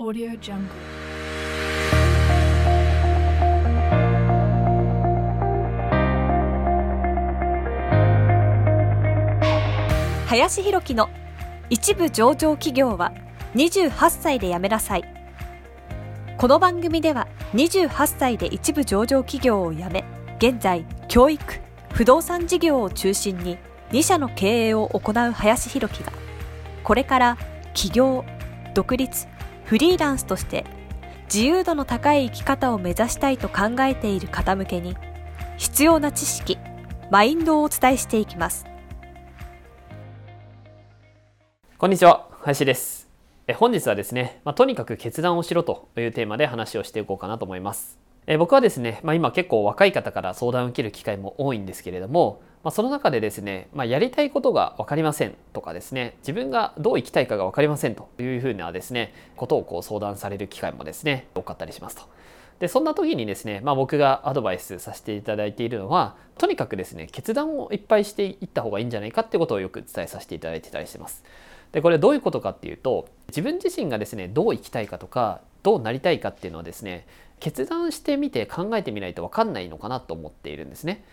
Audio Jungle. 林弘樹の一部上場企業は28歳で辞めなさいこの番組では28歳で一部上場企業を辞め現在教育不動産事業を中心に2社の経営を行う林弘樹がこれから起業独立フリーランスとして自由度の高い生き方を目指したいと考えている方向けに必要な知識マインドをお伝えしていきますこんにちは、林です。え本日はですね、まあ、とにかく決断をしろというテーマで話をしていこうかなと思います。え僕はですね、まあ、今結構若い方から相談を受ける機会も多いんですけれども、まあ、その中でですね、まあ、やりたいことが分かりませんとかですね、自分がどう生きたいかが分かりませんというふうなですね、ことをこう相談される機会もですね、多かったりしますと。でそんな時にですね、まあ、僕がアドバイスさせていただいているのはとにかくですね決断をいっぱいしていった方がいいんじゃないかってことをよく伝えさせていただいてたりしてます。でこれどういうことかっていうと自分自身がですねどう生きたいかとかどうなりたいかっていうのはですね決断してみて考えてみないと分かんないのかなと思っているんですね。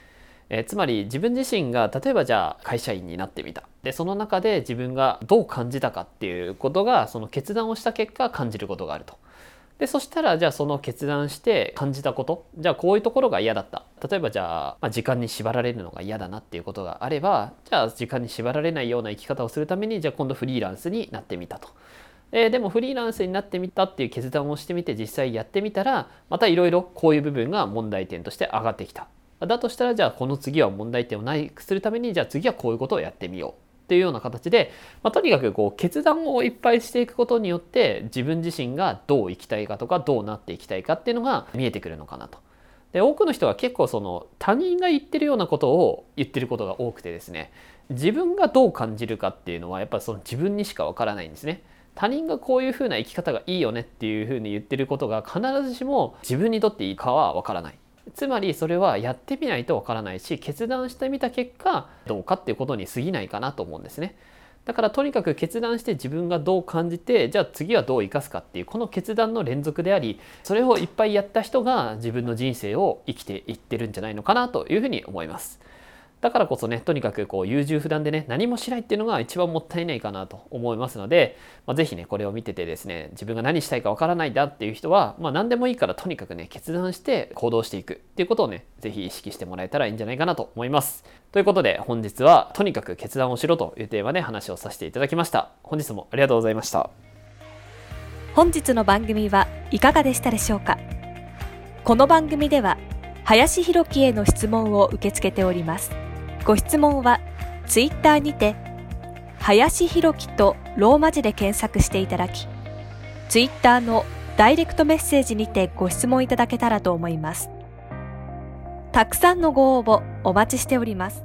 えーつまり自分自身が例えばじゃあ会社員になってみたでその中で自分がどう感じたかっていうことがその決断をした結果感じることがあると。でそしたらじゃあその決断して感じたことじゃあこういうところが嫌だった例えばじゃあ、まあ、時間に縛られるのが嫌だなっていうことがあればじゃあ時間に縛られないような生き方をするためにじゃあ今度フリーランスになってみたと。えーでもフリーランスになってみたっていう決断をしてみて実際やってみたらまたいろいろこういう部分が問題点として上がってきた。だとしたらじゃあこの次は問題点をないくするためにじゃあ次はこういうことをやってみよう。っていうような形で、まあ、とにかくこう決断をいっぱいしていくことによって自分自身がどう生きたいかとかどうなっていきたいかっていうのが見えてくるのかなと。で多くの人は結構その他人が言ってるようなことを言ってることが多くてですね自分がどう感じるかっていうのはやっぱその自分にしかわからないんですね。他人がこういうふうな生き方がいいよねっていうふうに言ってることが必ずしも自分にとっていいかはわからない。つまりそれはやってみないとわからないし決断してみた結果どうかっていうことに過ぎないかなと思うんですね。だからとにかく決断して自分がどう感じてじゃあ次はどう生かすかっていうこの決断の連続でありそれをいっぱいやった人が自分の人生を生きていってるんじゃないのかなというふうに思います。だからこそねとにかくこう優柔不断でね何もしないっていうのが一番もったいないかなと思いますので、まあ、ぜひねこれを見ててですね自分が何したいかわからないだっていう人は、まあ、何でもいいからとにかくね決断して行動していくっていうことをねぜひ意識してもらえたらいいんじゃないかなと思います。ということで本日はとにかく決断をしろというテーマで話をさせていただきました。本日もありがとうございました。本日の番組はいかがでしたでしょうか？この番組では林弘樹への質問を受け付けておりますご質問はツイッターにて林弘樹とローマ字で検索していただきツイッターのダイレクトメッセージにてご質問いただけたらと思います。たくさんのご応募お待ちしております。